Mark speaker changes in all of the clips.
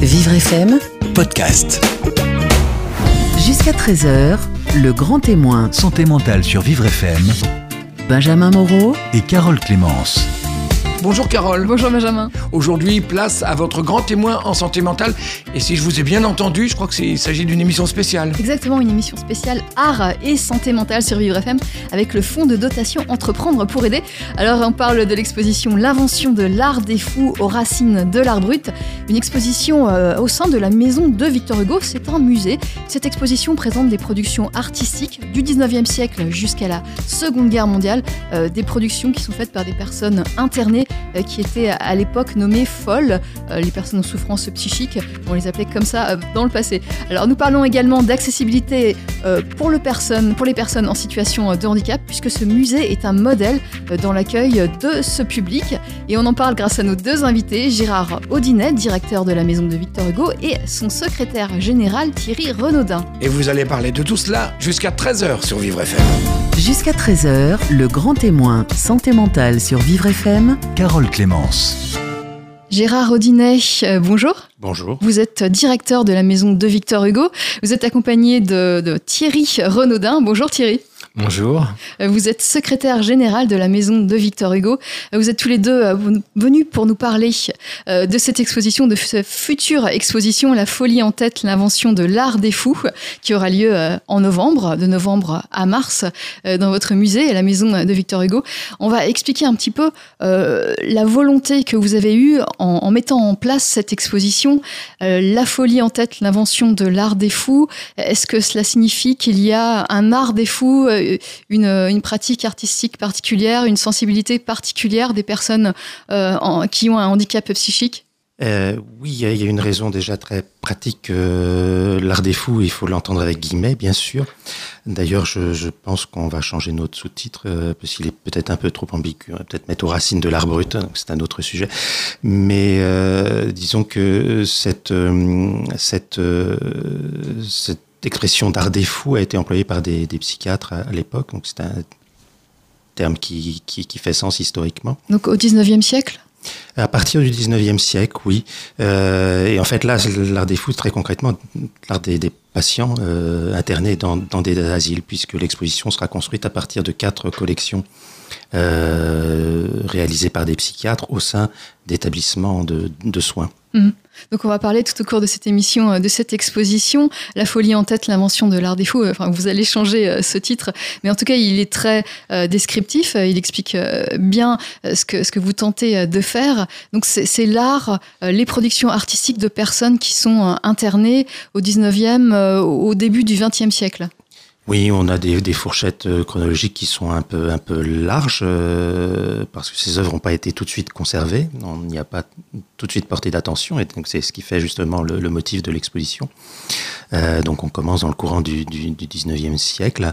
Speaker 1: Vivre FM,
Speaker 2: podcast.
Speaker 1: jusqu'à 13h, le grand témoin,
Speaker 2: Santé mentale sur Vivre FM
Speaker 1: Benjamin Moreau,
Speaker 2: et Carole Clémence.
Speaker 3: Bonjour Carole.
Speaker 4: Bonjour Benjamin.
Speaker 3: Aujourd'hui, place à votre grand témoin en santé mentale. Et si je vous ai bien entendu, je crois qu'il s'agit d'une émission spéciale.
Speaker 4: Exactement, une émission spéciale art et santé mentale sur Vivre FM avec le fonds de dotation Entreprendre pour aider. Alors on parle de l'exposition L'invention de l'art des fous aux racines de l'art brut. Une exposition euh, au sein de la maison de Victor Hugo, c'est un musée. Cette exposition présente des productions artistiques du 19e siècle jusqu'à la Seconde Guerre mondiale. Euh, des productions qui sont faites par des personnes internées qui étaient à l'époque nommées folles, euh, les personnes en souffrance psychique, on les appelait comme ça euh, dans le passé. Alors nous parlons également d'accessibilité euh, pour, le personne, pour les personnes en situation euh, de handicap, puisque ce musée est un modèle euh, dans l'accueil de ce public. Et on en parle grâce à nos deux invités, Gérard Audinet, directeur de la maison de Victor Hugo, et son secrétaire général Thierry Renaudin.
Speaker 3: Et vous allez parler de tout cela jusqu'à 13h sur Vivre FM.
Speaker 1: jusqu'à 13h, le grand témoin, santé mentale sur Vivre FM,
Speaker 2: Carole Clémence.
Speaker 4: Gérard Audinet, euh, bonjour.
Speaker 5: Bonjour.
Speaker 4: Vous êtes directeur de la maison de Victor Hugo. Vous êtes accompagné de, de Thierry Renaudin. Bonjour Thierry.
Speaker 5: Bonjour.
Speaker 4: Euh, Vous êtes secrétaire général de la maison de Victor Hugo. Euh, Vous êtes tous les deux euh, venus pour nous parler de cette exposition, de cette future exposition La folie en tête, l'invention de l'art des fous, qui aura lieu en novembre, de novembre à mars, dans votre musée, la maison de Victor Hugo. On va expliquer un petit peu la volonté que vous avez eue en, mettant en place cette exposition. La folie en tête, l'invention de l'art des fous. Est-ce que cela signifie qu'il y a un art des fous, une, une pratique artistique particulière, une sensibilité particulière des personnes euh, qui ont un handicap psychique?
Speaker 5: Euh, oui, il y, a- une raison déjà très pratique. euh, L'art des fous, il faut l'entendre avec guillemets, bien sûr. D'ailleurs, je, pense qu'on va changer notre sous-titre euh, parce qu'il est peut-être un peu trop ambigu. On va peut-être mettre aux racines de l'art brut, c'est un autre sujet. Mais disons que cette, cette expression d'art des fous a été employée par des, des psychiatres à, à l'époque, donc c'est un terme qui, qui, qui fait sens historiquement.
Speaker 4: Donc au 19e siècle?
Speaker 5: À partir du 19e siècle, oui. Euh, et en fait, là, l'art des fous, très concrètement, l'art des, des patients euh, internés dans, des asiles, puisque l'exposition sera construite à partir de quatre collections euh, réalisées par des psychiatres au sein d'établissements de, soins.
Speaker 4: Donc on va parler tout au cours de cette émission, euh, de cette exposition, La folie en tête, l'invention de l'art fous. Enfin, vous allez changer ce titre, mais en tout cas, il est très descriptif. Il explique bien ce que, ce que vous tentez de faire. Donc c'est l'art, les productions artistiques de personnes qui sont internées au 19e, euh, au début du 20e siècle.
Speaker 5: Oui, on a des, des fourchettes euh, chronologiques qui sont un peu, un peu larges, euh, parce que ces œuvres n'ont pas été tout de suite conservées. On n'y a pas tout de suite porté d'attention, et donc c'est ce qui fait justement le, le motif de l'exposition. Euh, donc on commence dans le courant du, du, du 19e siècle,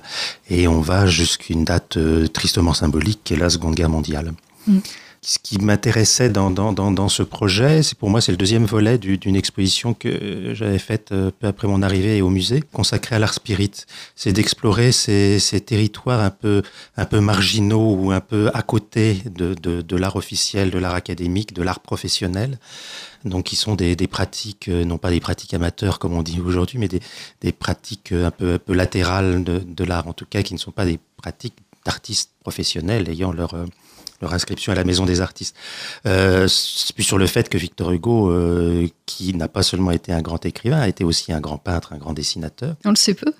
Speaker 5: et on va jusqu'à une date euh, tristement symbolique, qui est la Seconde Guerre mondiale.
Speaker 4: Mm.
Speaker 5: Ce qui m'intéressait dans, dans, dans, ce projet, c'est pour moi c'est le deuxième volet du- d'une exposition que j'avais faite euh, peu après mon arrivée au musée, consacrée à l'art spirit. C'est d'explorer ces, ces territoires un peu, un peu marginaux ou un peu à côté de, de, de l'art officiel, de l'art académique, de l'art professionnel. Donc, qui sont des, des pratiques, euh, non pas des pratiques amateurs comme on dit aujourd'hui, mais des, des pratiques euh, un peu, un peu latérales de, de l'art, en tout cas, qui ne sont pas des pratiques d'artistes professionnels ayant leur, leur inscription à la maison des artistes. Euh, c'est plus sur le fait que Victor Hugo, euh, qui n'a pas seulement été un grand écrivain, a été aussi un grand peintre, un grand dessinateur.
Speaker 4: On le sait peu.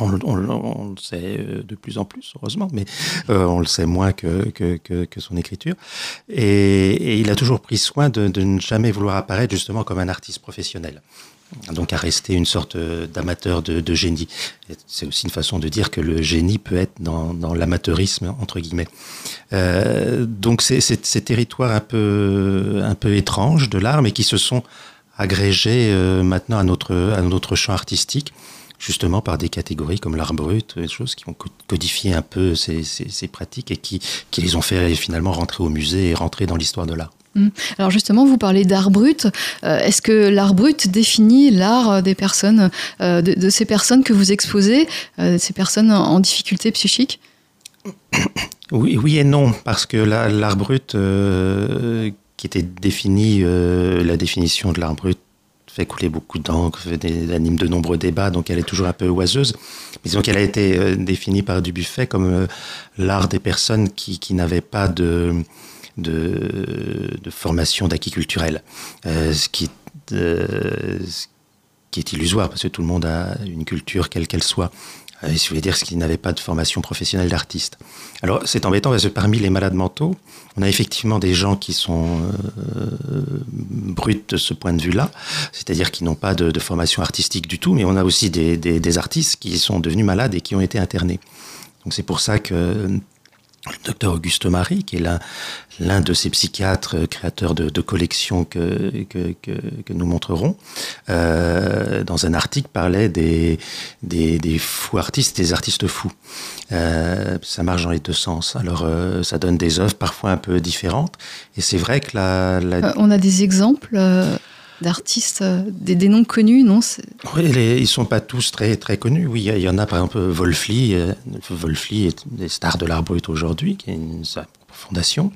Speaker 5: On, le- on le- on le sait euh, de plus en plus, heureusement, mais euh, on le sait moins que, que, que, que son écriture. Et, et il a toujours pris soin de, de ne jamais vouloir apparaître justement comme un artiste professionnel. Donc à rester une sorte euh, d'amateur de, génie. C'est aussi une façon de dire que le génie peut être dans, l'amateurisme, entre guillemets. Euh, donc c'est ces territoires un peu, étranges de l'art, mais qui se sont agrégés euh, maintenant à notre, champ artistique justement par des catégories comme l'art brut, des choses qui ont co- codifié un peu ces, pratiques et qui les ont fait finalement rentrer au musée et rentrer dans l'histoire de l'art.
Speaker 4: Alors justement, vous parlez d'art brut. Euh, Est-ce que l'art brut définit l'art euh, des personnes, euh, de, ces personnes que vous exposez, ces personnes en difficulté psychique
Speaker 5: Oui, oui et non, parce que la- l'art brut, qui était défini, la définition de l'art brut fait couler beaucoup d'encre, elle anime de nombreux débats, donc elle est toujours un peu oiseuse. Mais disons qu'elle a été définie par Dubuffet comme l'art des personnes qui n'avaient pas de, de, formation d'acquis culturel, euh, ce, qui, euh, ce qui est illusoire, parce que tout le monde a une culture quelle qu'elle soit. Euh, si vous voulez dire, ce n'avait pas de formation professionnelle d'artiste. Alors, c'est embêtant parce que parmi les malades mentaux, on a effectivement des gens qui sont euh, bruts de ce point de vue-là, c'est-à-dire qui n'ont pas de, formation artistique du tout, mais on a aussi des, des, artistes qui sont devenus malades et qui ont été internés. Donc c'est pour ça que le docteur Auguste Marie, qui est l'un de ces psychiatres euh, créateurs de, de collections que, que, que, que, nous montrerons, euh, dans un article parlait des, des, des, fous artistes, des artistes fous. Euh, ça marche dans les deux sens. Alors euh, ça donne des œuvres parfois un peu différentes. Et c'est vrai que la, la...
Speaker 4: Euh, On a des exemples d'artistes, des, des, noms connus, non
Speaker 5: Oui, ils sont pas tous très très connus. Oui, il y en a par exemple Wolfli. Euh, Wolfli est des stars de l'art brut aujourd'hui, qui est une fondation.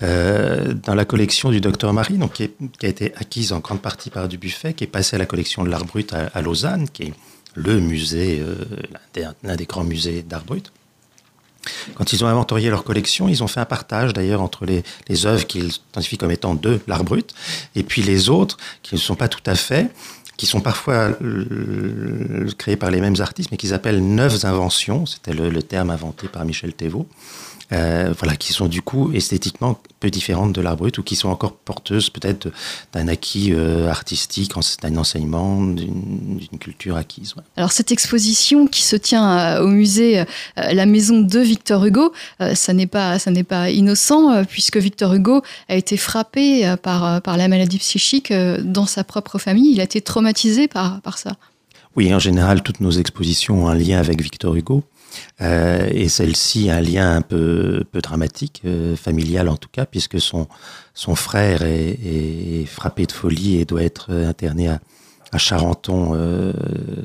Speaker 5: Euh, dans la collection du docteur Marie, donc qui, a été acquise en grande partie par Dubuffet, qui est passée à la collection de l'art brut à, Lausanne, qui est le musée, euh, l'un des, grands musées d'art brut. Quand ils ont inventorié leur collection, ils ont fait un partage d'ailleurs entre les, œuvres qu'ils identifient comme étant de l'art brut et puis les autres qui ne sont pas tout à fait, qui sont parfois euh, créées par les mêmes artistes, mais qu'ils appellent neuves inventions. C'était le, le, terme inventé par Michel Thévaux. Euh, voilà, qui sont du coup esthétiquement peu différentes de l'art brut ou qui sont encore porteuses peut-être d'un acquis euh, artistique, d'un enseignement, d'une culture acquise.
Speaker 4: Ouais. Alors cette exposition qui se tient euh, au musée La Maison de Victor Hugo, ça n'est pas ça n'est pas innocent puisque Victor Hugo a été frappé par par la maladie psychique dans sa propre famille. Il a été traumatisé par par ça.
Speaker 5: Oui, en général, toutes nos expositions ont un lien avec Victor Hugo. Euh, et celle-ci a un lien un peu, peu dramatique, euh, familial en tout cas, puisque son, son frère est, frappé de folie et doit être interné à, à Charenton euh,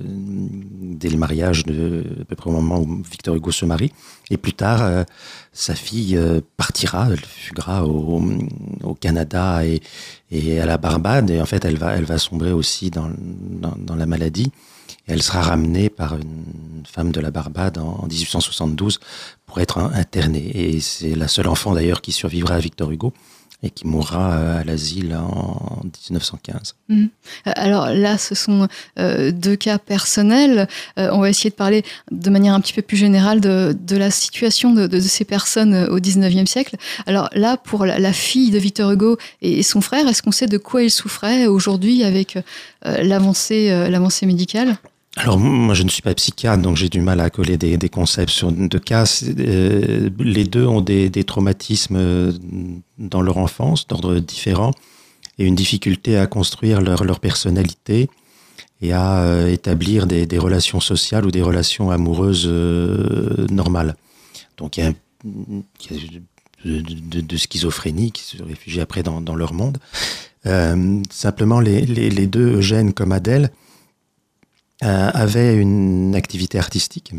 Speaker 5: dès le mariage, de, à peu près au moment où Victor Hugo se marie. Et plus tard, sa fille partira, elle fugera au, Canada et, et, à la Barbade. Et en fait, elle va, elle va sombrer aussi dans, dans la maladie. Elle sera ramenée par une femme de la Barbade en, en 1872 pour être internée. Et c'est la seule enfant d'ailleurs qui survivra à Victor Hugo et qui mourra à l'asile en 1915.
Speaker 4: Mmh. Alors là, ce sont euh, deux cas personnels. Euh, on va essayer de parler de manière un petit peu plus générale de, la situation de, ces personnes au 19e siècle. Alors là, pour la, fille de Victor Hugo et, son frère, est-ce qu'on sait de quoi ils souffraient aujourd'hui avec euh, l'avancée médicale?
Speaker 5: Alors moi je ne suis pas psychiatre donc j'ai du mal à coller des, concepts sur de cas. Euh, les deux ont des, traumatismes dans leur enfance d'ordre différent et une difficulté à construire leur, personnalité et à euh, établir des, relations sociales ou des relations amoureuses euh, normales. Donc il y a, il y de, schizophrénie qui se réfugie après dans, leur monde. Euh, simplement les, deux gènes comme Adèle euh, avaient une activité artistique.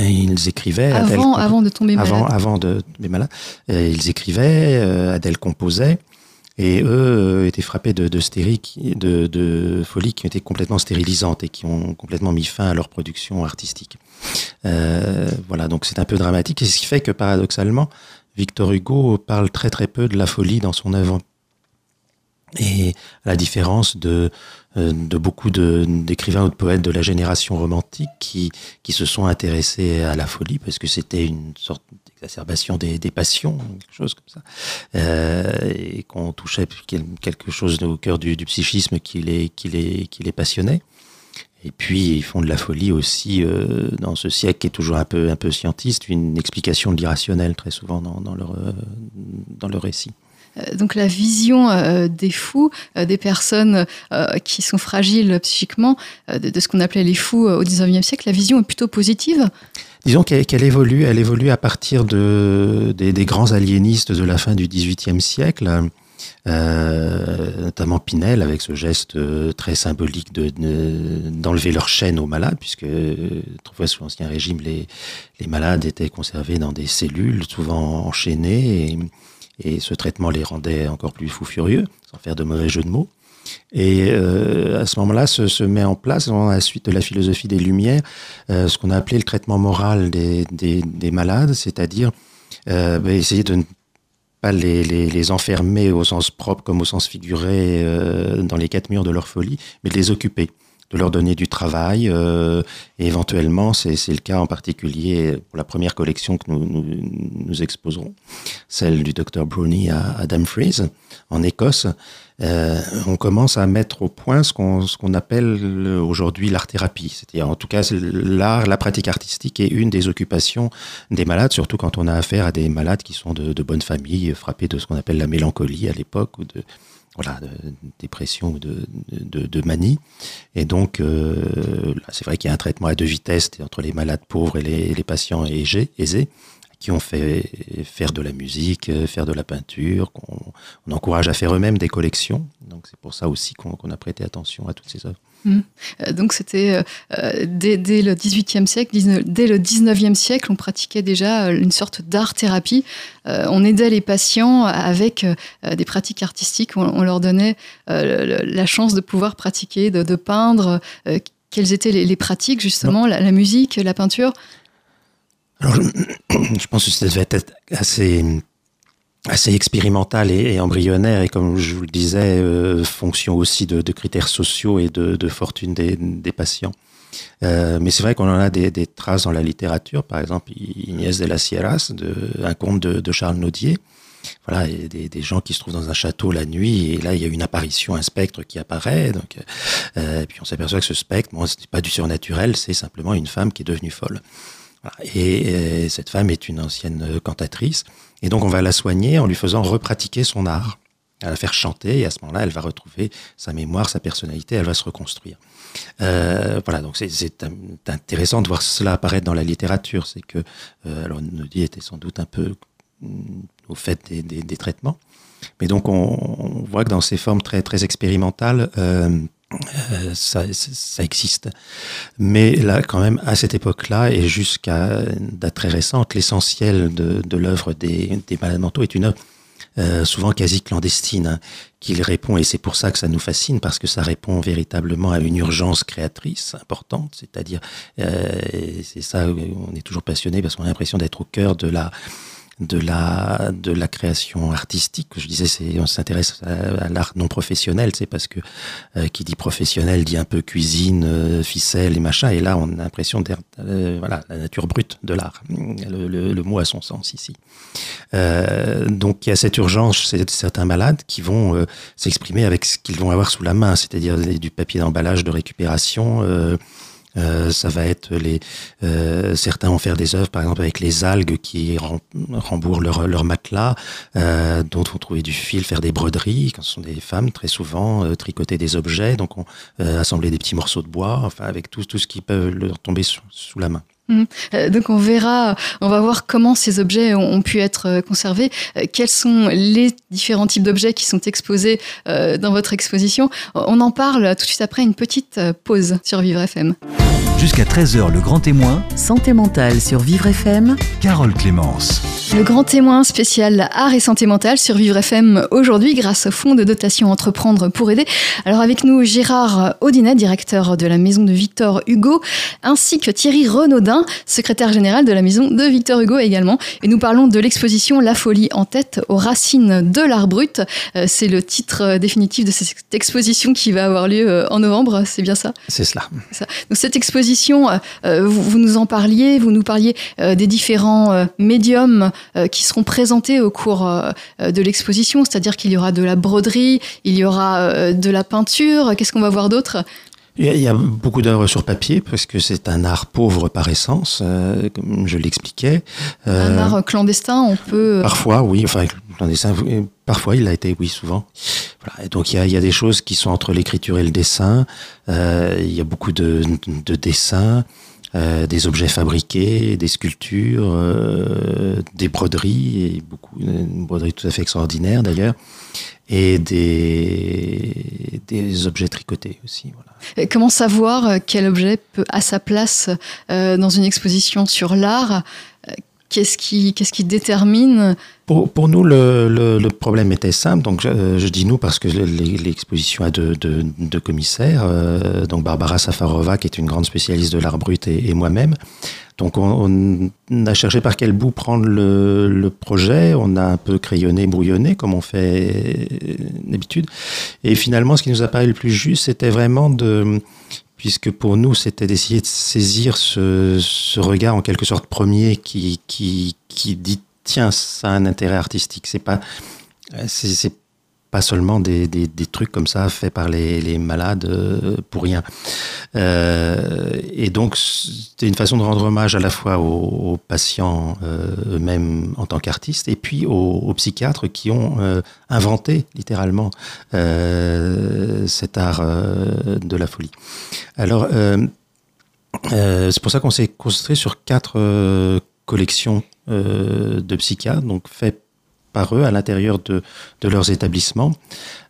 Speaker 5: Et ils écrivaient.
Speaker 4: Avant, Adèle, avant de tomber
Speaker 5: malade. Avant, avant de tomber malade. Et ils écrivaient, euh, Adèle composait. Et eux euh, étaient frappés de, de, stérique, de, de folie qui ont été complètement stérilisantes et qui ont complètement mis fin à leur production artistique. Euh, voilà, donc c'est un peu dramatique. Et ce qui fait que paradoxalement, Victor Hugo parle très très peu de la folie dans son œuvre. Et à la différence de, euh, de beaucoup d'écrivains ou de poètes de la génération romantique qui, qui se sont intéressés à la folie parce que c'était une sorte d'exacerbation des, des, passions, quelque chose comme ça, euh, et qu'on touchait quelque chose au cœur du, du psychisme qui les, qui, les, qui les passionnait. Et puis ils font de la folie aussi euh, dans ce siècle qui est toujours un peu un peu scientiste, une explication de l'irrationnel très souvent dans, dans leur euh, dans leur récit.
Speaker 4: Euh, donc la vision euh, des fous, euh, des personnes qui sont fragiles psychiquement, de, ce qu'on appelait les fous au 19e siècle, la vision est plutôt positive.
Speaker 5: Disons qu'elle qu évolue, elle évolue à partir de, des, grands aliénistes de la fin du XVIIIe siècle, notamment Pinel avec ce geste très symbolique d'enlever de, de, leur chaîne aux malades, puisque sous l'Ancien Régime, les, malades étaient conservés dans des cellules, souvent enchaînées, et ce traitement les rendait encore plus fous furieux, sans faire de mauvais jeu de mots. Et euh, à ce moment-là, se, met en place, dans la suite de la philosophie des Lumières, euh, ce qu'on a appelé le traitement moral des, des, des malades, c'est-à-dire euh, bah, essayer de ne pas les, enfermer au sens propre comme au sens figuré dans les quatre murs de leur folie, mais de les occuper de leur donner du travail. Euh, éventuellement, c'est le cas en particulier pour la première collection que nous, nous, nous exposerons, celle du docteur Brownie à, Dumfries, en Écosse. Euh, on commence à mettre au point ce qu'on qu appelle aujourd'hui l'art-thérapie. C'est-à-dire, en tout cas, l'art, la pratique artistique est une des occupations des malades, surtout quand on a affaire à des malades qui sont de, de bonne famille, frappés de ce qu'on appelle la mélancolie à l'époque, ou de, voilà, de dépression ou de, de, de, manie. Et donc, euh, c'est vrai qu'il y a un traitement à deux vitesses entre les malades pauvres et les, les patients aisés, aisés qui ont fait faire de la musique, faire de la peinture, qu'on on encourage à faire eux-mêmes des collections. Donc c'est pour ça aussi qu'on qu a prêté attention à toutes ces œuvres.
Speaker 4: Mmh. Donc c'était euh, dès, dès, le XVIIIe siècle, 19, dès le XIXe siècle, on pratiquait déjà une sorte d'art-thérapie. Euh, on aidait les patients avec euh, des pratiques artistiques. On, on leur donnait la chance de pouvoir pratiquer, de, de peindre. quelles étaient les, les pratiques justement, la, la, musique, la peinture
Speaker 5: alors, je, je, pense que ça devait être assez, assez expérimental et, embryonnaire, et comme je vous le disais, euh, fonction aussi de, de, critères sociaux et de, de fortune des, des patients. Euh, mais c'est vrai qu'on en a des, des, traces dans la littérature, par exemple Inès de la Sierras, de, un conte de, de Charles Naudier. Voilà, des, des, gens qui se trouvent dans un château la nuit, et là il y a une apparition, un spectre qui apparaît. Donc, euh, et puis on s'aperçoit que ce spectre, bon, ce n'est pas du surnaturel, c'est simplement une femme qui est devenue folle. Et, cette femme est une ancienne cantatrice. Et donc, on va la soigner en lui faisant repratiquer son art, à la faire chanter. Et à ce moment-là, elle va retrouver sa mémoire, sa personnalité, elle va se reconstruire. Euh, voilà, donc c'est intéressant de voir cela apparaître dans la littérature. C'est que, euh, alors, Nodi était sans doute un peu au fait des, traitements. Mais donc, on, voit que dans ces formes très, très expérimentales, euh, euh, ça, ça, existe. Mais là, quand même, à cette époque-là, et jusqu'à date très récente, l'essentiel de, de l'œuvre des, des malades mentaux est une œuvre euh, souvent quasi clandestine, hein, qu'il répond, et c'est pour ça que ça nous fascine, parce que ça répond véritablement à une urgence créatrice importante, c'est-à-dire, euh, c'est ça, on est toujours passionné parce qu'on a l'impression d'être au cœur de la de la de la création artistique. Je disais, on s'intéresse à, l'art non professionnel, c'est parce que euh, qui dit professionnel dit un peu cuisine, euh, ficelle et machin. Et là, on a l'impression d'être euh, voilà la nature brute de l'art. Le, le, le, mot a son sens ici. Donc il y a cette urgence, c'est certains malades qui vont s'exprimer avec ce qu'ils vont avoir sous la main, c'est-à-dire du papier d'emballage de récupération. Euh, ça va être les euh, certains vont faire des œuvres par exemple avec les algues qui rembourrent leur, matelas, euh, d'autres vont trouver du fil, faire des broderies. Quand ce sont des femmes, très souvent euh, tricoter des objets, donc on, assembler des petits morceaux de bois, enfin avec tout tout ce qui peut leur tomber sous la main.
Speaker 4: Mmh. Donc on verra, on va voir comment ces objets ont, pu être conservés, quels sont les différents types d'objets qui sont exposés dans votre exposition? On en parle tout de suite après une petite pause sur Vivre FM.
Speaker 2: Jusqu'à 13h, le grand témoin.
Speaker 1: Santé mentale sur Vivre FM.
Speaker 2: Carole Clémence.
Speaker 4: Le grand témoin spécial art et santé mentale sur Vivre FM aujourd'hui grâce au fonds de dotation Entreprendre pour aider. Alors avec nous Gérard Audinet, directeur de la maison de Victor Hugo, ainsi que Thierry Renaudin, secrétaire général de la maison de Victor Hugo également. Et nous parlons de l'exposition La folie en tête aux racines de l'art brut. C'est le titre définitif de cette exposition qui va avoir lieu en novembre, c'est bien ça?
Speaker 5: C'est cela.
Speaker 4: ça. Donc cette exposition, euh, vous, vous, nous en parliez, vous nous parliez euh, des différents euh, médiums qui seront présentés au cours de l'exposition, c'est-à-dire qu'il y aura de la broderie, il y aura de la peinture, qu'est-ce qu'on va voir d'autre?
Speaker 5: Il y a beaucoup d'œuvres sur papier parce que c'est un art pauvre par essence, euh, comme je l'expliquais.
Speaker 4: Euh, un art clandestin, on peut.
Speaker 5: Parfois, oui. Enfin, clandestin. Parfois, il a été, oui, souvent. Voilà. Et donc, il y, a, il y a des choses qui sont entre l'écriture et le dessin. Euh, il y a beaucoup de, de dessins. Euh, des objets fabriqués, des sculptures, euh, des broderies, et beaucoup, une broderie tout à fait extraordinaire d'ailleurs, et des, des objets tricotés aussi. Voilà.
Speaker 4: Comment savoir quel objet peut, à sa place euh, dans une exposition sur l'art? Qu'est-ce qui, qu'est-ce qui détermine?
Speaker 5: Pour, pour, nous, le, le, le, problème était simple. Donc, je, je dis nous parce que l'exposition a deux, deux, deux commissaires. Euh, donc, Barbara Safarova, qui est une grande spécialiste de l'art brut, et, et moi-même. Donc, on, a cherché par quel bout prendre le, projet. On a un peu crayonné, brouillonné, comme on fait d'habitude. Et finalement, ce qui nous a paru le plus juste, c'était vraiment de puisque pour nous, c'était d'essayer de saisir ce, regard en quelque sorte premier qui, qui, qui dit tiens, ça a un intérêt artistique. C'est pas, pas seulement des, des, trucs comme ça faits par les, les malades euh, pour rien. Euh, et donc, c'était une façon de rendre hommage à la fois aux, patients euh, eux-mêmes en tant qu'artistes et puis aux, aux, psychiatres qui ont inventé littéralement cet art de la folie. Alors, c'est pour ça qu'on s'est concentré sur quatre collections de psychiatres, donc faites par eux à l'intérieur de, de, leurs établissements.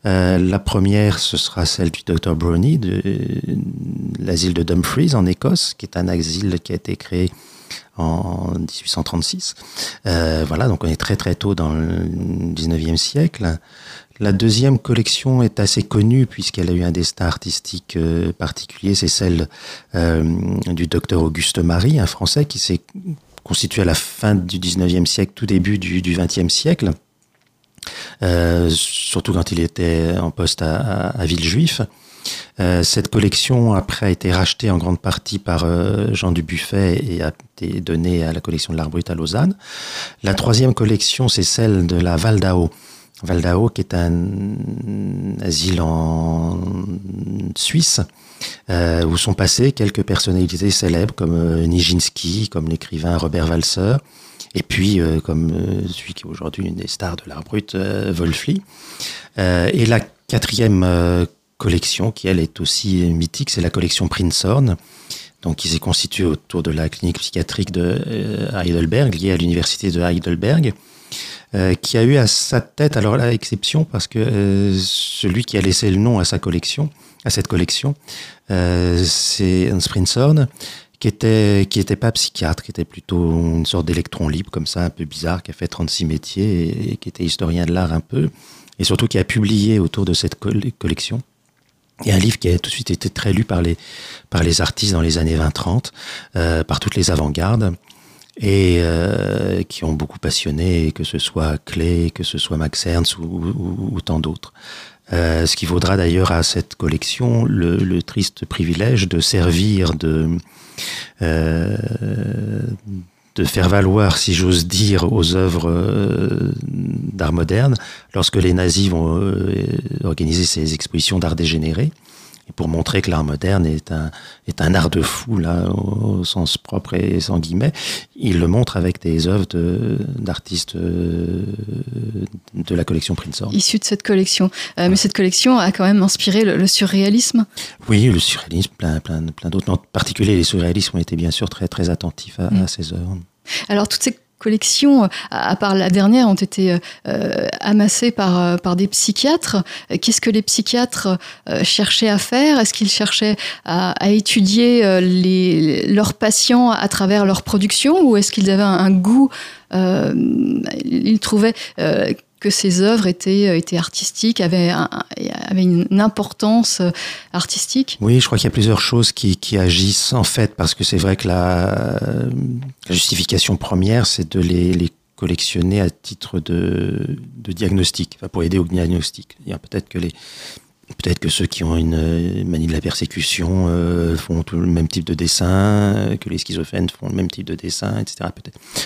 Speaker 5: Euh, la première, ce sera celle du Dr Brownie, de, de l'asile de Dumfries en Écosse, qui est un asile qui a été créé en 1836. Euh, voilà, donc on est très très tôt dans le 19e siècle. La deuxième collection est assez connue puisqu'elle a eu un destin artistique euh, particulier, c'est celle euh, du docteur Auguste Marie, un Français qui s'est constitué à la fin du 19e siècle, tout début du, du 20e siècle. Euh, surtout quand il était en poste à Villejuif. Euh, cette collection après a été rachetée en grande partie par euh, Jean Dubuffet et a été donnée à la collection de l'art brut à Lausanne. La troisième collection, c'est celle de la Val d'Ao. Val d'Ao, qui est un asile en Suisse, euh, où sont passées quelques personnalités célèbres comme euh, Nijinsky, comme l'écrivain Robert Walser, et puis euh, comme celui qui est aujourd'hui une des stars de l'art brut, Wolfli. et la quatrième collection, qui elle est aussi mythique, c'est la collection Prinzhorn, donc qui s'est constituée autour de la clinique psychiatrique de Heidelberg, liée à l'université de Heidelberg. Qui a eu à sa tête, alors là, exception, parce que celui qui a laissé le nom à sa collection, à cette collection, euh, c'est Hans Prinzhorn, qui était, qui était pas psychiatre, qui était plutôt une sorte d'électron libre, comme ça, un peu bizarre, qui a fait 36 métiers et, et qui était historien de l'art un peu, et surtout qui a publié autour de cette collection. A un livre qui a tout de suite été très lu par les, par les artistes dans les années 20-30, euh, par toutes les avant-gardes et euh, qui ont beaucoup passionné, que ce soit Klee, que ce soit Max Ernst ou tant d'autres. Euh, ce qui vaudra d'ailleurs à cette collection le, triste privilège de servir de, euh, de faire valoir, si j'ose dire, aux œuvres euh, d'art moderne lorsque les nazis vont organiser ces expositions d'art dégénéré et pour montrer que l'art moderne est un, est un art de fou, là, au, au sens propre et sans guillemets, il le montre avec des œuvres d'artistes de, de, la collection Prinzhorn.
Speaker 4: Issu de cette collection. Euh, mais cette collection a quand même inspiré le, le surréalisme
Speaker 5: Oui, le surréalisme, plein, plein, plein d'autres. En particulier, les surréalistes ont été bien sûr très, très attentifs à, mmh. à ces œuvres.
Speaker 4: Alors, toutes ces collections, à part la dernière, ont été euh, amassées par, euh, par des psychiatres. Qu'est-ce que les psychiatres euh, cherchaient à faire? Est-ce qu'ils cherchaient à, étudier euh, leurs patients à travers leur production ou est-ce qu'ils avaient un, goût euh, Ils trouvaient euh, que ces œuvres étaient, étaient artistiques, avaient, avaient une importance euh, artistique
Speaker 5: Oui, je crois qu'il y a plusieurs choses qui, qui, agissent en fait, parce que c'est vrai que la, la, justification première, c'est de les, les, collectionner à titre de, de diagnostic, pour aider au diagnostic. Peut-être que les, Peut-être que ceux qui ont une manie de la persécution euh, font tout le même type de dessin, que les schizophrènes font le même type de dessin, etc.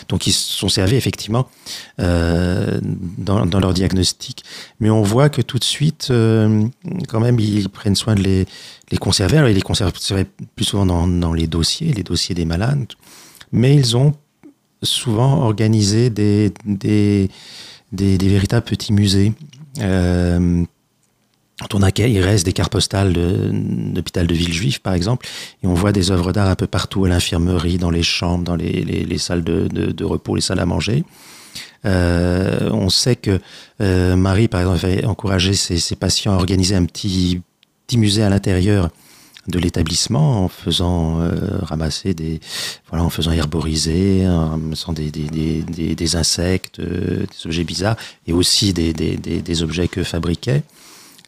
Speaker 5: Donc ils sont servis effectivement euh, dans, leur diagnostic, mais on voit que tout de suite, euh, quand même, ils prennent soin de les, conserver. Alors ils les conservent plus souvent dans, les dossiers, les dossiers des malades, mais ils ont souvent organisé des, véritables petits musées. Euh, on a, il reste des cartes postales de, de Villejuif, par exemple, et on voit des œuvres d'art un peu partout, à l'infirmerie, dans les chambres, dans les, les, les salles de, de, de, repos, les salles à manger. Euh, on sait que euh, Marie, par exemple, avait encouragé ses, patients à organiser un petit, musée à l'intérieur de l'établissement en faisant ramasser des, voilà, en faisant herboriser, en faisant des, des, insectes, des objets bizarres et aussi des, objets que fabriquait.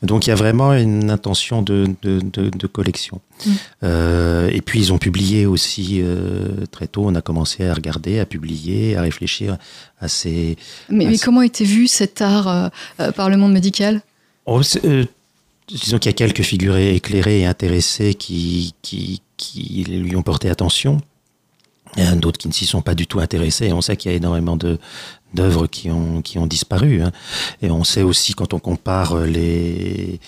Speaker 5: Donc il y a vraiment une intention de, de, de, de collection. Mm. Euh, et puis ils ont publié aussi euh, très tôt, on a commencé à regarder, à publier, à réfléchir à ces...
Speaker 4: Mais, mais comment était vu cet art euh, par le monde médical?
Speaker 5: Oh, Disons qu'il y a quelques figures éclairées et intéressées qui, qui, qui lui ont porté attention. Il y en a d'autres qui ne s'y sont pas du tout intéressés. On sait qu'il y a énormément de, d'œuvres qui ont, qui ont disparu. Hein. Et on sait aussi, quand on compare les,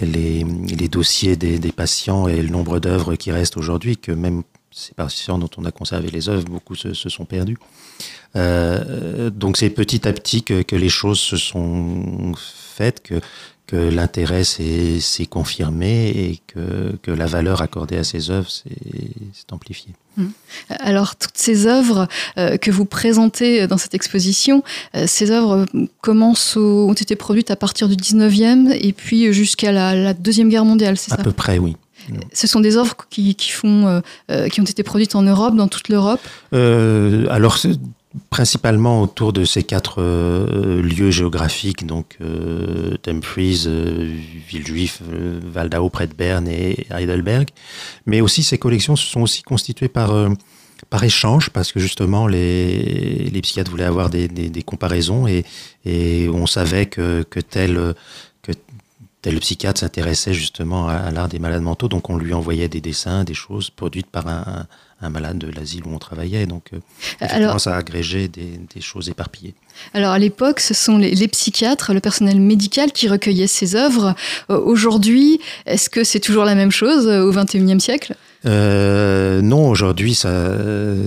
Speaker 5: les, les dossiers des, des, patients et le nombre d'œuvres qui restent aujourd'hui, que même ces patients dont on a conservé les œuvres, beaucoup se, se sont perdus. Euh, donc c'est petit à petit que, que, les choses se sont faites, que, que l'intérêt s'est confirmé et que, que, la valeur accordée à ces œuvres s'est amplifiée.
Speaker 4: Mmh. Alors, toutes ces œuvres euh, que vous présentez dans cette exposition, euh, ces œuvres commencent au, ont été produites à partir du 19e et puis jusqu'à la, la, Deuxième Guerre mondiale, c'est ça
Speaker 5: À peu près, oui.
Speaker 4: Ce sont des œuvres qui, qui font, euh, qui ont été produites en Europe, dans toute l'Europe?
Speaker 5: Euh, Alors, principalement autour de ces quatre euh, lieux géographiques, donc euh, Dumfries, euh, Villejuif, euh, Waldau près de Berne et Heidelberg. Mais aussi ces collections se sont aussi constituées par, euh, par échange, parce que justement les, les psychiatres voulaient avoir des, des, comparaisons et, et, on savait que, que tel que psychiatre s'intéressait justement à, l'art des malades mentaux, donc on lui envoyait des dessins, des choses produites par un malade de l'asile où on travaillait. Donc, euh, alors, ça a agrégé des, des, choses éparpillées.
Speaker 4: Alors, à l'époque, ce sont les, les, psychiatres, le personnel médical qui recueillait ces œuvres. Euh, Aujourd'hui, est-ce que c'est toujours la même chose euh, au XXIe siècle?
Speaker 5: Euh, non, aujourd'hui, ça,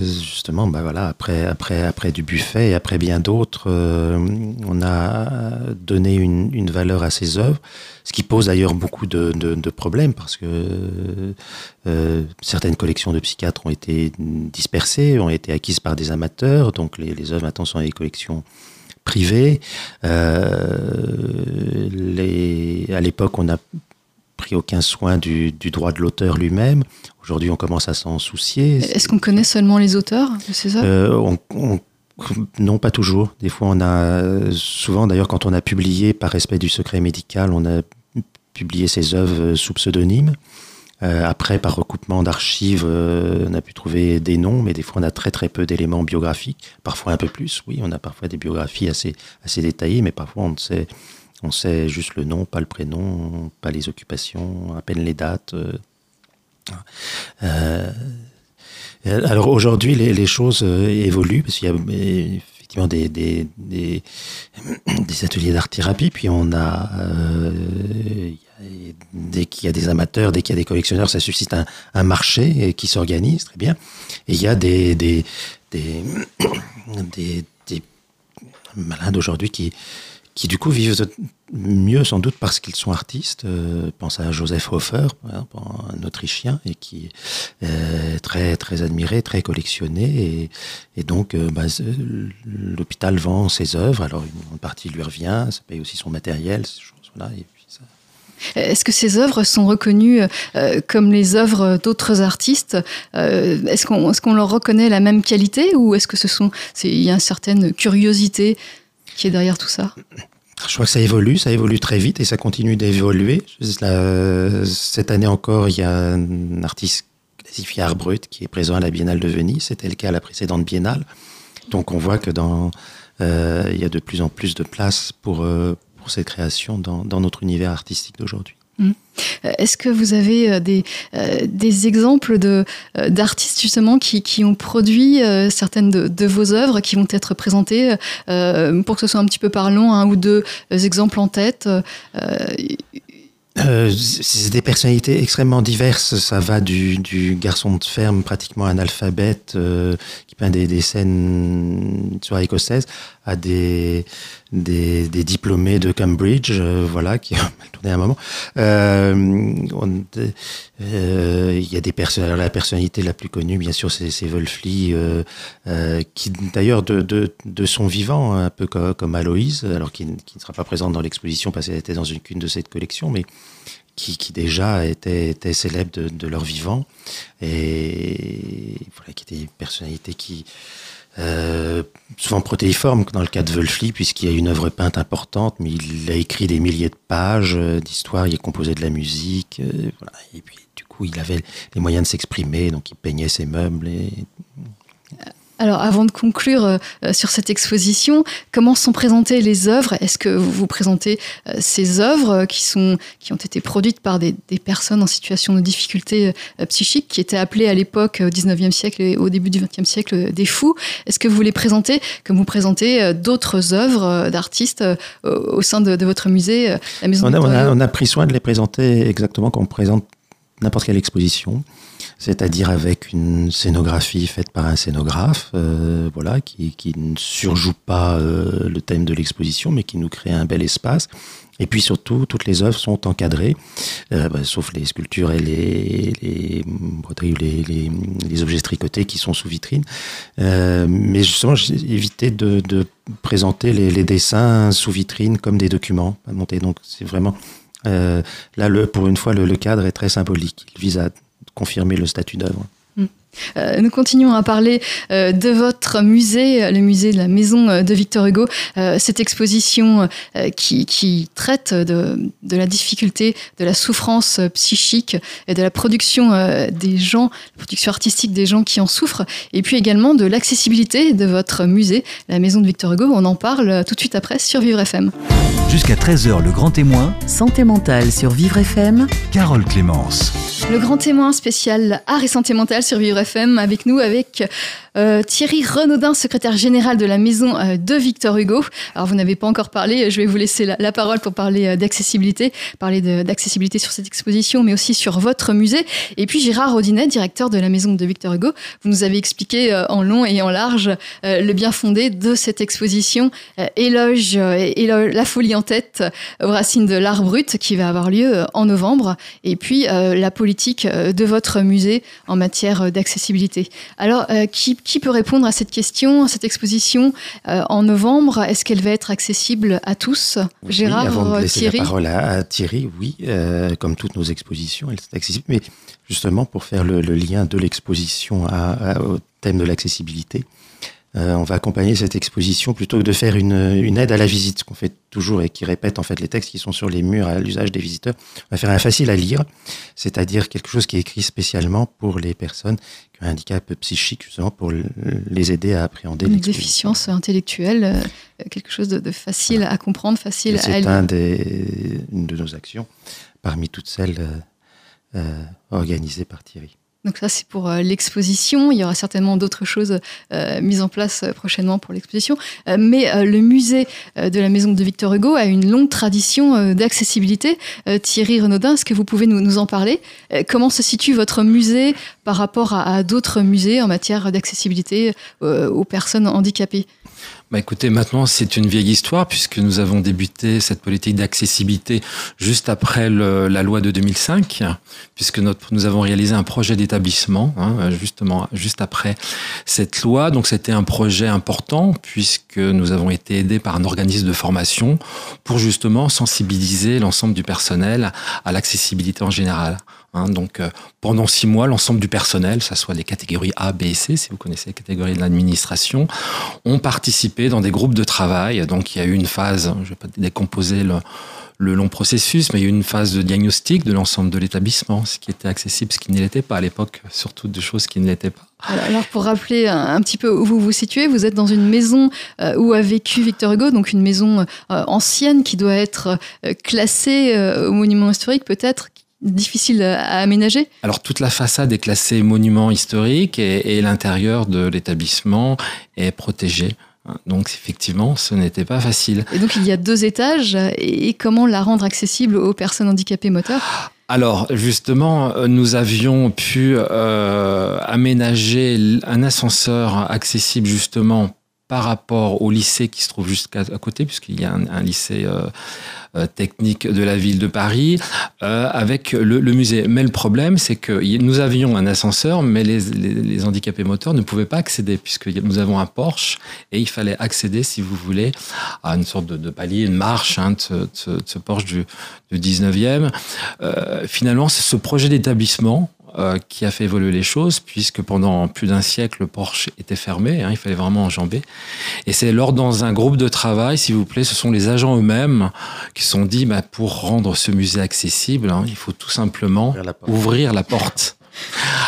Speaker 5: justement, bah voilà, après, après, du buffet et après bien d'autres, euh, on a donné une, valeur à ces œuvres, ce qui pose d'ailleurs beaucoup de, problèmes parce que euh, certaines collections de psychiatres ont été dispersées, ont été acquises par des amateurs, donc les, œuvres maintenant sont des collections privées. À l'époque, on a pris aucun soin du droit de l'auteur lui-même. Aujourd'hui, on commence à s'en soucier.
Speaker 4: Est-ce qu'on connaît seulement les auteurs de ces œuvres?
Speaker 5: Euh, on, on, Non, pas toujours. Des fois, on a souvent, d'ailleurs, quand on a publié par respect du secret médical, on a publié ces œuvres sous pseudonyme. Euh, après, par recoupement d'archives, euh, on a pu trouver des noms, mais des fois, on a très très peu d'éléments biographiques. Parfois un peu plus, oui, on a parfois des biographies assez, assez détaillées, mais parfois on ne sait on sait juste le nom, pas le prénom, pas les occupations, à peine les dates. Euh, alors aujourd'hui, les, choses évoluent parce qu'il y a effectivement des, des, des, ateliers d'art-thérapie, puis on a, euh, dès qu'il y a des amateurs, dès qu'il y a des collectionneurs, ça suscite un, marché qui s'organise très bien. Et il y a des, des, des, des malades aujourd'hui qui, qui du coup vivent mieux sans doute parce qu'ils sont artistes. Euh, pense à Joseph Hofer, un Autrichien, et qui est très très admiré, très collectionné, et, donc euh, bah, l'hôpital vend ses œuvres. Alors une partie lui revient, ça paye aussi son matériel, ça...
Speaker 4: Est-ce que ces œuvres sont reconnues euh, comme les œuvres d'autres artistes? Euh, Est-ce qu'on leur reconnaît la même qualité ou est-ce que ce sont il y a une certaine curiosité qui est derrière tout ça
Speaker 5: je crois que ça évolue, ça évolue très vite et ça continue d'évoluer. Cette année encore, il y a un artiste classifié art brut qui est présent à la Biennale de Venise. C'était le cas à la précédente Biennale. Donc on voit que dans, euh, il y a de plus en plus de place pour, euh, pour cette création dans, dans notre univers artistique d'aujourd'hui.
Speaker 4: Mmh. Est-ce que vous avez euh, des, euh, des exemples d'artistes justement qui, qui, ont produit euh, certaines de, de, vos œuvres qui vont être présentées euh, pour que ce soit un petit peu parlant, un ou deux exemples en tête euh,
Speaker 5: euh, c'est des personnalités extrêmement diverses. Ça va du, garçon de ferme pratiquement analphabète euh, qui peint des, des scènes sur écossaise à des, des, des, diplômés de Cambridge, euh, voilà, qui ont tourné un moment. Euh, euh, il y a des personnes. La personnalité la plus connue, bien sûr, c'est Wolfli, qui d'ailleurs de, de, son vivant, un peu comme, comme Aloïse, alors qui, qui ne sera pas présente dans l'exposition parce qu'elle était dans une, une de cette collection, mais qui, qui, déjà étaient, étaient de, de, leur vivant et voilà, qui étaient des personnalités qui euh, souvent protéiformes dans le cas de Wölfli puisqu'il y a une œuvre peinte importante mais il a écrit des milliers de pages euh, d'histoire il a composé de la musique euh, voilà. et puis du coup il avait les moyens de s'exprimer donc il peignait ses meubles et
Speaker 4: alors, avant de conclure euh, sur cette exposition, comment sont présentées les œuvres? Est-ce que vous, vous présentez euh, ces œuvres qui, sont, qui ont été produites par des, des personnes en situation de difficulté euh, psychique, qui étaient appelées à l'époque, au 19e siècle et au début du 20e siècle, des fous? Est-ce que vous les présentez comme vous présentez d'autres œuvres d'artistes au sein de, de, votre musée,
Speaker 5: la Maison on a, on, a, on a pris soin de les présenter exactement comme on présente n'importe quelle exposition c'est-à-dire avec une scénographie faite par un scénographe, euh, voilà, qui, ne surjoue pas euh, le thème de l'exposition, mais qui nous crée un bel espace. Et puis surtout, toutes les œuvres sont encadrées, euh, bah, sauf les sculptures et les, les les, objets tricotés qui sont sous vitrine. Mais justement, j'ai évité de, présenter les, dessins sous vitrine comme des documents à monter. Donc c'est vraiment là, pour une fois, le, le cadre est très symbolique. Il vise à confirmer le statut d'œuvre.
Speaker 4: Euh, nous continuons à parler euh, de votre musée, le musée de la Maison euh, de Victor Hugo, euh, cette exposition euh, qui, qui, traite de, de, la difficulté, de la souffrance psychique et de la production euh, des gens, la production artistique des gens qui en souffrent, et puis également de l'accessibilité de votre musée, la Maison de Victor Hugo. On en parle tout de suite après sur Vivre FM.
Speaker 2: Jusqu'à 13h, le grand témoin.
Speaker 1: Santé mentale sur Vivre FM.
Speaker 2: Carole Clémence.
Speaker 4: Le grand témoin spécial art et santé mentale sur Vivre FM avec nous, avec euh, Thierry Renaudin, secrétaire général de la maison euh, de Victor Hugo. Alors vous n'avez pas encore parlé, je vais vous laisser la, parole pour parler euh, d'accessibilité, parler d'accessibilité sur cette exposition, mais aussi sur votre musée. Et puis Gérard Rodinet, directeur de la maison de Victor Hugo, vous nous avez expliqué euh, en long et en large euh, le bien fondé de cette exposition euh, Éloge et la folie en tête aux racines de l'art brut qui va avoir lieu en novembre. Et puis la politique de votre musée en matière d'accessibilité. Alors, qui, qui, peut répondre à cette question, à cette exposition euh, en novembre? Est-ce qu'elle va être accessible à tous?
Speaker 5: Oui,
Speaker 4: Gérard,
Speaker 5: avant de
Speaker 4: Thierry
Speaker 5: la parole à, à Thierry, oui, euh, comme toutes nos expositions, elle est accessible. Mais justement, pour faire le, le lien de l'exposition au thème de l'accessibilité, euh, on va accompagner cette exposition plutôt que de faire une, une aide à la visite, qu'on fait toujours et qui répète en fait les textes qui sont sur les murs à l'usage des visiteurs. On va faire un facile à lire, c'est-à-dire quelque chose qui est écrit spécialement pour les personnes qui ont un handicap psychique, justement pour les aider à appréhender
Speaker 4: une déficience intellectuelle, euh, quelque chose de, de facile voilà. à comprendre, facile à
Speaker 5: C'est un des, une de nos actions parmi toutes celles euh, organisées par Thierry.
Speaker 4: Donc ça, c'est pour euh, l'exposition. Il y aura certainement d'autres choses euh, mises en place euh, prochainement pour l'exposition. Mais le musée de la Maison de Victor Hugo a une longue tradition d'accessibilité. Thierry Renaudin, est-ce que vous pouvez nous, en parler? Comment se situe votre musée par rapport à d'autres musées en matière d'accessibilité aux personnes handicapées?
Speaker 6: Bah écoutez, maintenant c'est une vieille histoire puisque nous avons débuté cette politique d'accessibilité juste après la loi de 2005, puisque nous avons réalisé un projet d'établissement hein, justement juste après cette loi. Donc c'était un projet important puisque nous avons été aidés par un organisme de formation pour justement sensibiliser l'ensemble du personnel à l'accessibilité en général. Hein, donc euh, pendant six mois, l'ensemble du personnel, ça soit les catégories A, B et C, si vous connaissez les catégories de l'administration, ont participé dans des groupes de travail. Donc il y a eu une phase, je vais pas décomposer le, long processus, mais il y a eu une phase de diagnostic de l'ensemble de l'établissement, ce qui était accessible, ce qui ne l'était pas à l'époque, surtout des choses qui ne l'étaient pas.
Speaker 4: Alors pour rappeler un, petit peu où vous vous situez, vous êtes dans une maison euh, où a vécu Victor Hugo, donc une maison euh, ancienne qui doit être classée au monument historique peut-être, difficile à aménager
Speaker 6: Alors toute la façade est classée monument historique et, et l'intérieur de l'établissement est protégé. Donc effectivement, ce n'était pas facile.
Speaker 4: Et donc il y a deux étages et comment la rendre accessible aux personnes handicapées moteurs?
Speaker 6: Alors justement, nous avions pu euh, aménager un ascenseur accessible justement par rapport au lycée qui se trouve juste à, côté, puisqu'il y a un, lycée euh, euh, technique de la ville de Paris, euh, avec le, musée. Mais le problème, c'est que nous avions un ascenseur, mais les, handicapés moteurs ne pouvaient pas accéder, puisque nous avons un Porsche, et il fallait accéder, si vous voulez, à une sorte de, palier, une marche hein, de, ce, Porsche du, du 19e. finalement, ce projet d'établissement, euh, qui a fait évoluer les choses, puisque pendant plus d'un siècle, le Porsche était fermé, hein, il fallait vraiment enjamber. Et c'est lors dans un groupe de travail, s'il vous plaît, ce sont les agents eux-mêmes qui se sont dit, bah, pour rendre ce musée accessible, hein, il faut tout simplement ouvrir la porte.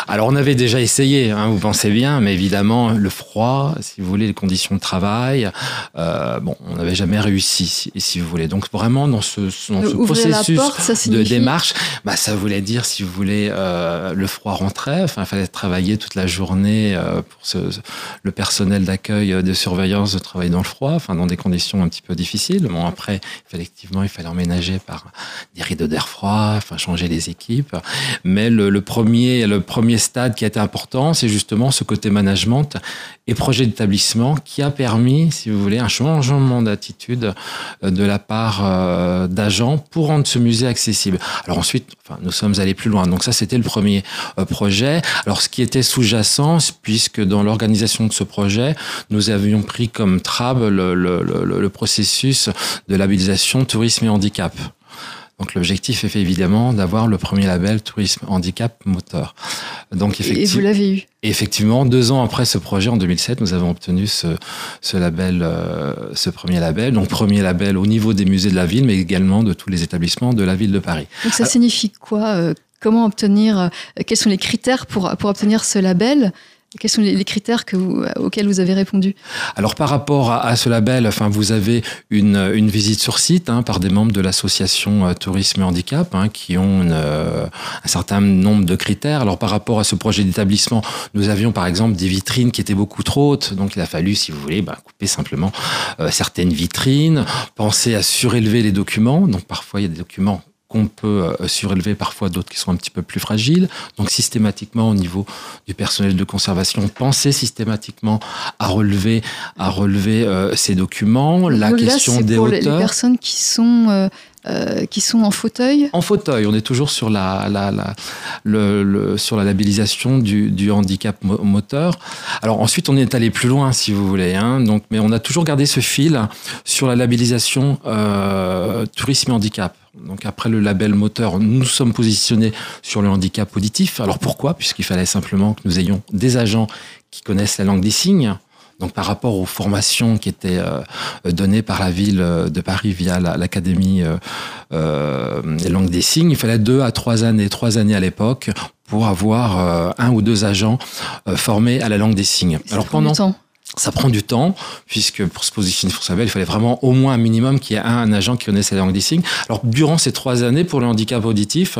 Speaker 6: Alors on avait déjà essayé, hein, vous pensez bien, mais évidemment le froid, si vous voulez, les conditions de travail, euh, bon, on n'avait jamais réussi, si vous voulez. Donc vraiment dans ce, dans ce processus de démarche, bah, ça voulait dire, si vous voulez, euh, le froid rentrait, il fallait travailler toute la journée euh, pour ce, le personnel d'accueil, de surveillance, de travailler dans le froid, enfin dans des conditions un petit peu difficiles. Bon après, effectivement, il fallait emménager par des rideaux d'air froid, enfin changer les équipes. Mais le, le premier le premier stade qui a été important, c'est justement ce côté management et projet d'établissement qui a permis, si vous voulez, un changement d'attitude euh, de la part euh, d'agents pour rendre ce musée accessible. Alors ensuite, enfin, nous sommes allés plus loin. Donc ça, c'était le premier euh, projet. Alors ce qui était sous-jacent, puisque dans l'organisation de ce projet, nous avions pris comme trab le, processus de labellisation tourisme et handicap. Donc l'objectif est évidemment d'avoir le premier label tourisme handicap moteur.
Speaker 4: Donc et vous l'avez eu.
Speaker 6: Effectivement, deux ans après ce projet, en 2007, nous avons obtenu ce, ce label, euh, ce premier label. Donc premier label au niveau des musées de la ville, mais également de tous les établissements de la ville de Paris.
Speaker 4: Donc ça signifie quoi euh, Comment obtenir euh, Quels sont les critères pour, pour obtenir ce label? Quels sont les critères que vous, auxquels vous avez répondu
Speaker 6: Alors par rapport à, ce label, enfin vous avez une, une visite sur site hein, par des membres de l'association euh, Tourisme et Handicap hein, qui ont euh, un certain nombre de critères. Alors par rapport à ce projet d'établissement, nous avions par exemple des vitrines qui étaient beaucoup trop hautes, donc il a fallu, si vous voulez, bah, couper simplement euh, certaines vitrines, penser à surélever les documents. Donc parfois il y a des documents qu'on peut euh, surélever, parfois d'autres qui sont un petit peu plus fragiles. Donc systématiquement au niveau du personnel de conservation, penser systématiquement à relever, à relever euh, ces documents.
Speaker 4: La question des pour hauteurs. Les personnes qui sont euh, euh, qui sont en fauteuil
Speaker 6: En fauteuil, on est toujours sur la, la, la le, sur la labellisation du, du, handicap moteur. Alors ensuite, on est allé plus loin, si vous voulez. Hein, donc, mais on a toujours gardé ce fil sur la labellisation euh, tourisme et handicap. Donc après le label moteur, nous sommes positionnés sur le handicap auditif. Alors pourquoi? Puisqu'il fallait simplement que nous ayons des agents qui connaissent la langue des signes, donc par rapport aux formations qui étaient euh, données par la ville euh, de Paris via l'académie euh, des langues des signes, il fallait deux à trois années, trois années à l'époque pour avoir un ou deux agents formés à la langue des signes.
Speaker 4: Alors pendant
Speaker 6: ça prend du temps, puisque pour se positionner pour label, il fallait vraiment au moins un minimum qu'il y ait un, agent qui connaisse la langue des signes. Alors, durant ces trois années, pour le handicap auditif,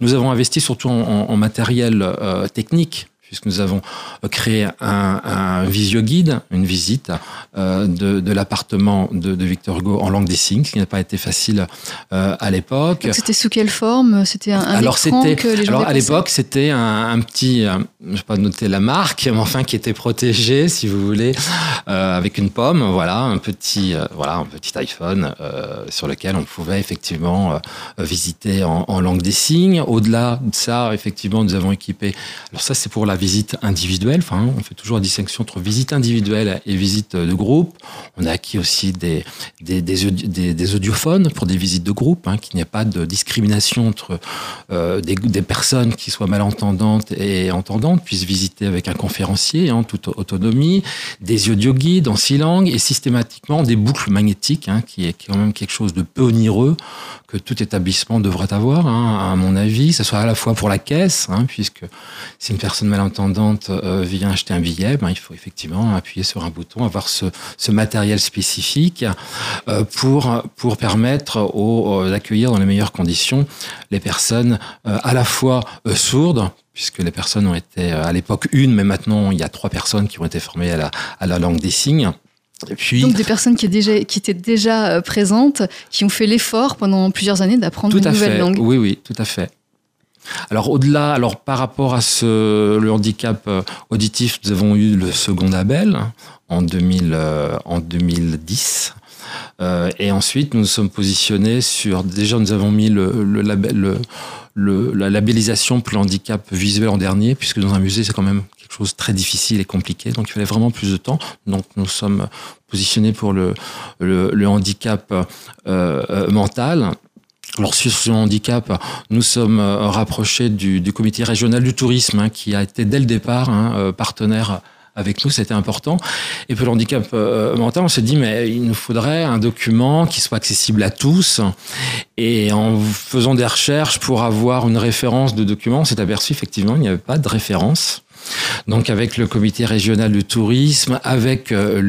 Speaker 6: nous avons investi surtout en, matériel technique puisque nous avons euh, créé un, un visio-guide, une visite euh, de, de l'appartement de, de, Victor Hugo en langue des signes, ce qui n'a pas été facile euh, à l'époque.
Speaker 4: C'était sous quelle forme? C'était un, un alors écran que les
Speaker 6: gens Alors à l'époque, c'était un, un, petit, je ne vais pas noter la marque, mais enfin qui était protégé, si vous voulez, euh, avec une pomme, voilà, un petit, euh, voilà, un petit iPhone sur lequel on pouvait effectivement visiter en, en langue des signes. Au-delà de ça, effectivement, nous avons équipé. Alors ça, c'est pour la visite individuelle. Enfin, on fait toujours la distinction entre visite individuelle et visite de groupe. On a acquis aussi des, des, audiophones pour des visites de groupe, hein, qu'il n'y ait pas de discrimination entre euh, des, personnes qui soient malentendantes et entendantes puissent visiter avec un conférencier en toute autonomie, des audioguides en six langues et systématiquement des boucles magnétiques, hein, qui est quand même quelque chose de peu onireux que tout établissement devrait avoir, hein, à mon avis. Ce soit à la fois pour la caisse, puisque si une personne malentendante entendante euh, vient acheter un billet, ben, il faut effectivement appuyer sur un bouton, avoir ce, ce matériel spécifique euh, pour, pour permettre au, d'accueillir dans les meilleures conditions les personnes euh, à la fois sourdes, puisque les personnes ont été à l'époque une, mais maintenant il y a trois personnes qui ont été formées à la, à la langue des signes.
Speaker 4: Et puis, Donc des personnes qui, déjà, qui étaient déjà présentes, qui ont fait l'effort pendant plusieurs années d'apprendre une nouvelle
Speaker 6: fait.
Speaker 4: langue.
Speaker 6: Oui, oui, tout à fait. Alors au-delà, alors par rapport à ce, le handicap euh, auditif, nous avons eu le second label en, 2000, euh, en 2010. Euh, et ensuite, nous nous sommes positionnés sur. Déjà, nous avons mis le, la labellisation pour le handicap visuel en dernier, puisque dans un musée, c'est quand même quelque chose de très difficile et compliqué. Donc, il fallait vraiment plus de temps. Donc, nous sommes positionnés pour le handicap euh, euh mental. Alors sur ce handicap, nous sommes euh, rapprochés du, du comité régional du tourisme, hein, qui a été dès le départ hein, euh, partenaire avec nous, c'était important. Et pour le handicap euh, mental, on s'est dit, mais il nous faudrait un document qui soit accessible à tous. Et en faisant des recherches pour avoir une référence de document, on s'est aperçu effectivement qu'il n'y avait pas de référence. Donc avec le comité régional du tourisme, avec euh,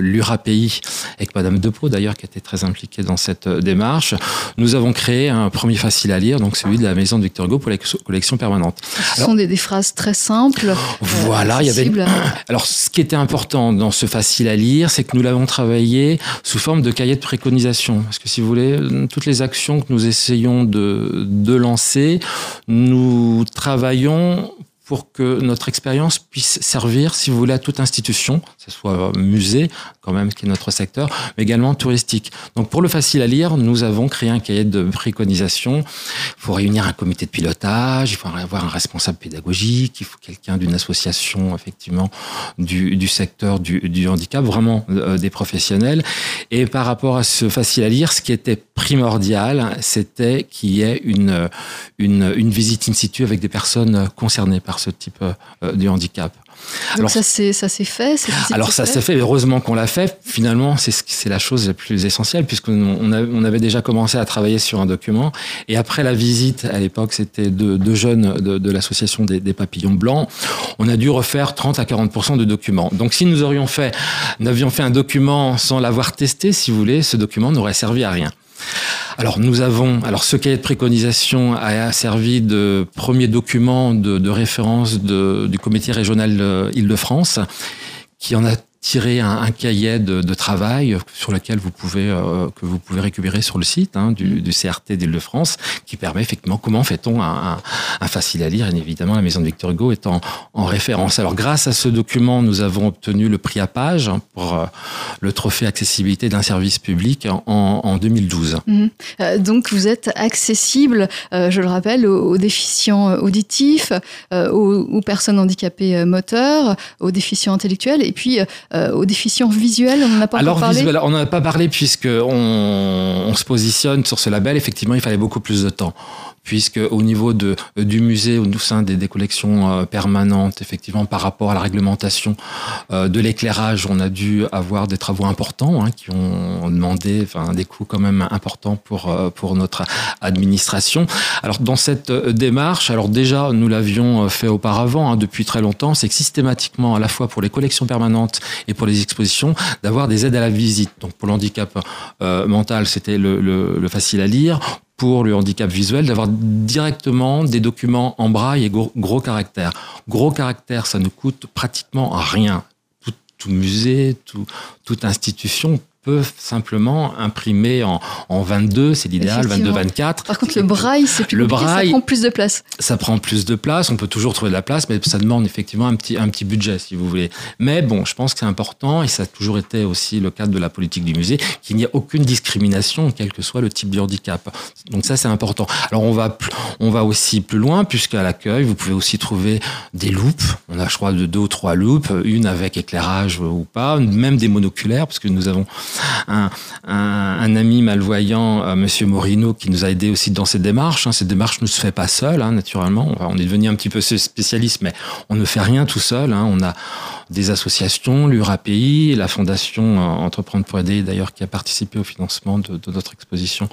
Speaker 6: l'URAPI, avec Madame Depot d'ailleurs qui était très impliquée dans cette euh, démarche, nous avons créé un premier facile à lire, donc celui de la maison de Victor Hugo pour la collection permanente.
Speaker 4: Ce Alors, sont des, des, phrases très simples. Euh,
Speaker 6: voilà, euh, il y avait. Alors ce qui était important dans ce facile à lire, c'est que nous l'avons travaillé sous forme de cahier de préconisation, parce que si vous voulez, toutes les actions que nous essayons de, de lancer, nous travaillons pour que notre expérience puisse servir, si vous voulez, à toute institution, que ce soit musée, quand même, qui est notre secteur, mais également touristique. Donc, pour le facile à lire, nous avons créé un cahier de préconisation. Il faut réunir un comité de pilotage, il faut avoir un responsable pédagogique, il faut quelqu'un d'une association, effectivement, du, secteur du, handicap, vraiment euh, des professionnels. Et par rapport à ce facile à lire, ce qui était primordial, c'était qu'il y ait une, une, une visite in situ avec des personnes concernées par ce type euh, de handicap.
Speaker 4: Donc alors, ça s'est fait.
Speaker 6: Alors ça s'est fait. Heureusement qu'on l'a fait. Finalement, c'est la chose la plus essentielle puisqu'on on, on avait déjà commencé à travailler sur un document. Et après la visite, à l'époque, c'était deux, jeunes de, de l'association des, des, papillons blancs. On a dû refaire 30 à 40% de documents. Donc si nous aurions fait, nous avions fait un document sans l'avoir testé, si vous voulez, ce document n'aurait servi à rien. Alors nous avons, alors ce cahier de préconisation a servi de premier document de, référence du comité régional euh, Île-de-France, qui en a tirer un, cahier de, travail sur lequel vous pouvez euh, que vous pouvez récupérer sur le site hein, du, CRT d'Île-de-France, qui permet effectivement comment fait-on un, facile à lire. Et évidemment, la maison de Victor Hugo est en, en, référence. Alors, grâce à ce document, nous avons obtenu le prix à page pour euh, le trophée accessibilité d'un service public en, en 2012.
Speaker 4: Mmh. Euh, donc, vous êtes accessible, je le rappelle, aux, déficients auditifs, aux, personnes handicapées moteurs, aux déficients intellectuels, et puis euh, aux déficients visuels On n'en a pas
Speaker 6: Alors,
Speaker 4: parlé
Speaker 6: visuel, on n'en a pas parlé puisque on, on, se positionne sur ce label. Effectivement, il fallait beaucoup plus de temps puisque au niveau de, du musée, au sein des, des collections euh, permanentes, effectivement, par rapport à la réglementation euh, de l'éclairage, on a dû avoir des travaux importants hein, qui ont demandé des coûts quand même importants pour, euh, pour notre administration. Alors, dans cette démarche, alors déjà, nous l'avions fait auparavant, hein, depuis très longtemps, c'est que systématiquement, à la fois pour les collections permanentes et pour les expositions, d'avoir des aides à la visite. Donc, pour le handicap euh, mental, c'était le, le, le facile à lire pour le handicap visuel d'avoir directement des documents en braille et gros, caractères. Gros caractères, ça ne coûte pratiquement rien. Tout, tout musée, tout, toute institution peuvent simplement imprimer en, en 22, c'est l'idéal, 22-24.
Speaker 4: Par contre, le braille, c'est plus
Speaker 6: le braille,
Speaker 4: ça prend plus de place.
Speaker 6: Ça prend plus de place, on peut toujours trouver de la place, mais ça demande effectivement un petit, un petit budget, si vous voulez. Mais bon, je pense que c'est important, et ça a toujours été aussi le cadre de la politique du musée, qu'il n'y a aucune discrimination, quel que soit le type de handicap. Donc ça, c'est important. Alors on va, on va aussi plus loin, puisqu'à l'accueil, vous pouvez aussi trouver des loupes. On a, je crois, de deux ou trois loupes, une avec éclairage ou pas, même des monoculaires, parce que nous avons un, un, un ami malvoyant, euh, Monsieur Morino, qui nous a aidé aussi dans cette démarche. Hein. Cette démarche ne se fait pas seul, hein, naturellement. On est devenu un petit peu spécialiste, mais on ne fait rien tout seul. Hein. On a des associations, l'URAPI, la Fondation euh, Entreprendre pour aider, d'ailleurs, qui a participé au financement de, de notre exposition,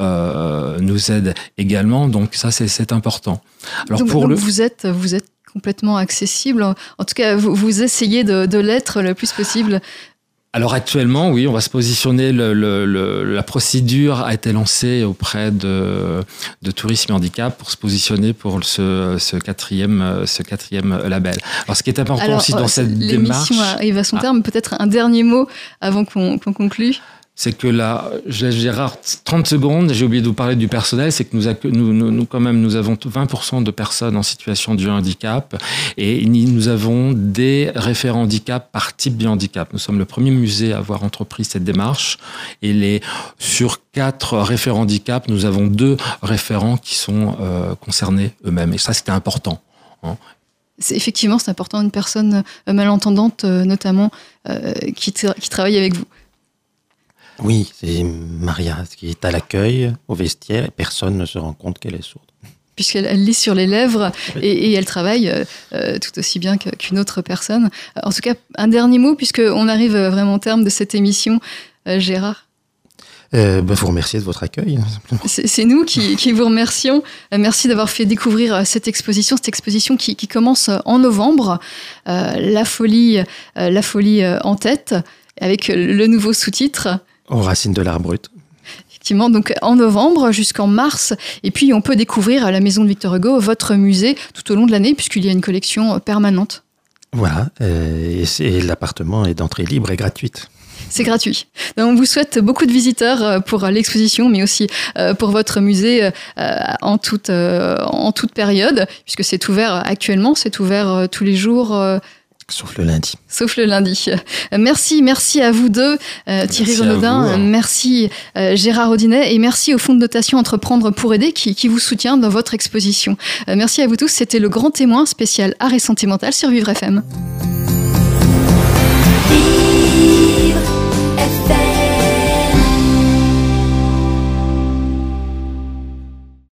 Speaker 6: euh, nous aide également. Donc ça, c'est important.
Speaker 4: Alors donc, pour donc le... vous êtes, vous êtes complètement accessible. En tout cas, vous, vous essayez de, de l'être le plus possible.
Speaker 6: Alors actuellement, oui, on va se positionner. Le, le, le, la procédure a été lancée auprès de, de Tourisme et Handicap pour se positionner pour ce, ce quatrième, ce quatrième label. Alors, ce qui est important
Speaker 4: Alors,
Speaker 6: aussi dans cette démarche.
Speaker 4: L'émission arrive à son terme. Ah. Peut-être un dernier mot avant qu'on qu conclue.
Speaker 6: C'est que là, laisse Gérard 30 secondes, j'ai oublié de vous parler du personnel, c'est que nous, nous, nous, quand même, nous avons 20% de personnes en situation de handicap et nous avons des référents handicap par type de handicap. Nous sommes le premier musée à avoir entrepris cette démarche et sur quatre référents handicap, nous avons deux référents qui sont euh, concernés eux-mêmes et ça, c'était important. Hein.
Speaker 4: Effectivement, c'est important, une personne euh, malentendante, euh, notamment, qui travaille avec vous.
Speaker 5: Oui, c'est Maria qui est à l'accueil, au vestiaire, et personne ne se rend compte qu'elle est sourde.
Speaker 4: Puisqu'elle lit sur les lèvres et, elle travaille euh, euh, tout aussi bien qu'une autre personne. En tout cas, un dernier mot, puisqu'on arrive vraiment au terme de cette émission. Euh, Gérard
Speaker 5: euh, bah, vous remercier de votre accueil.
Speaker 4: Hein, c'est nous qui, vous remercions. merci d'avoir fait découvrir cette exposition, cette exposition qui, commence en novembre. la folie, la folie en tête, avec le nouveau sous-titre
Speaker 5: aux racines de l'art brut.
Speaker 4: Effectivement, donc en novembre jusqu'en mars. Et puis on peut découvrir à la maison de Victor Hugo votre musée tout au long de l'année, puisqu'il y a une collection permanente.
Speaker 5: Voilà, euh, et, l'appartement est d'entrée libre et gratuite.
Speaker 4: C'est gratuit. Donc, on vous souhaite beaucoup de visiteurs euh, pour l'exposition, mais aussi euh, pour votre musée en toute, en toute période, puisque c'est ouvert actuellement, c'est ouvert tous les jours
Speaker 5: Sauf le lundi.
Speaker 4: Sauf le lundi. Merci, merci à vous deux, euh, Thierry Renaudin, merci euh, Gérard Audinet et merci au Fonds de dotation Entreprendre pour aider qui, qui vous soutient dans votre exposition. Euh, merci à vous tous, c'était le grand témoin spécial art et santé mental sur Vivre FM.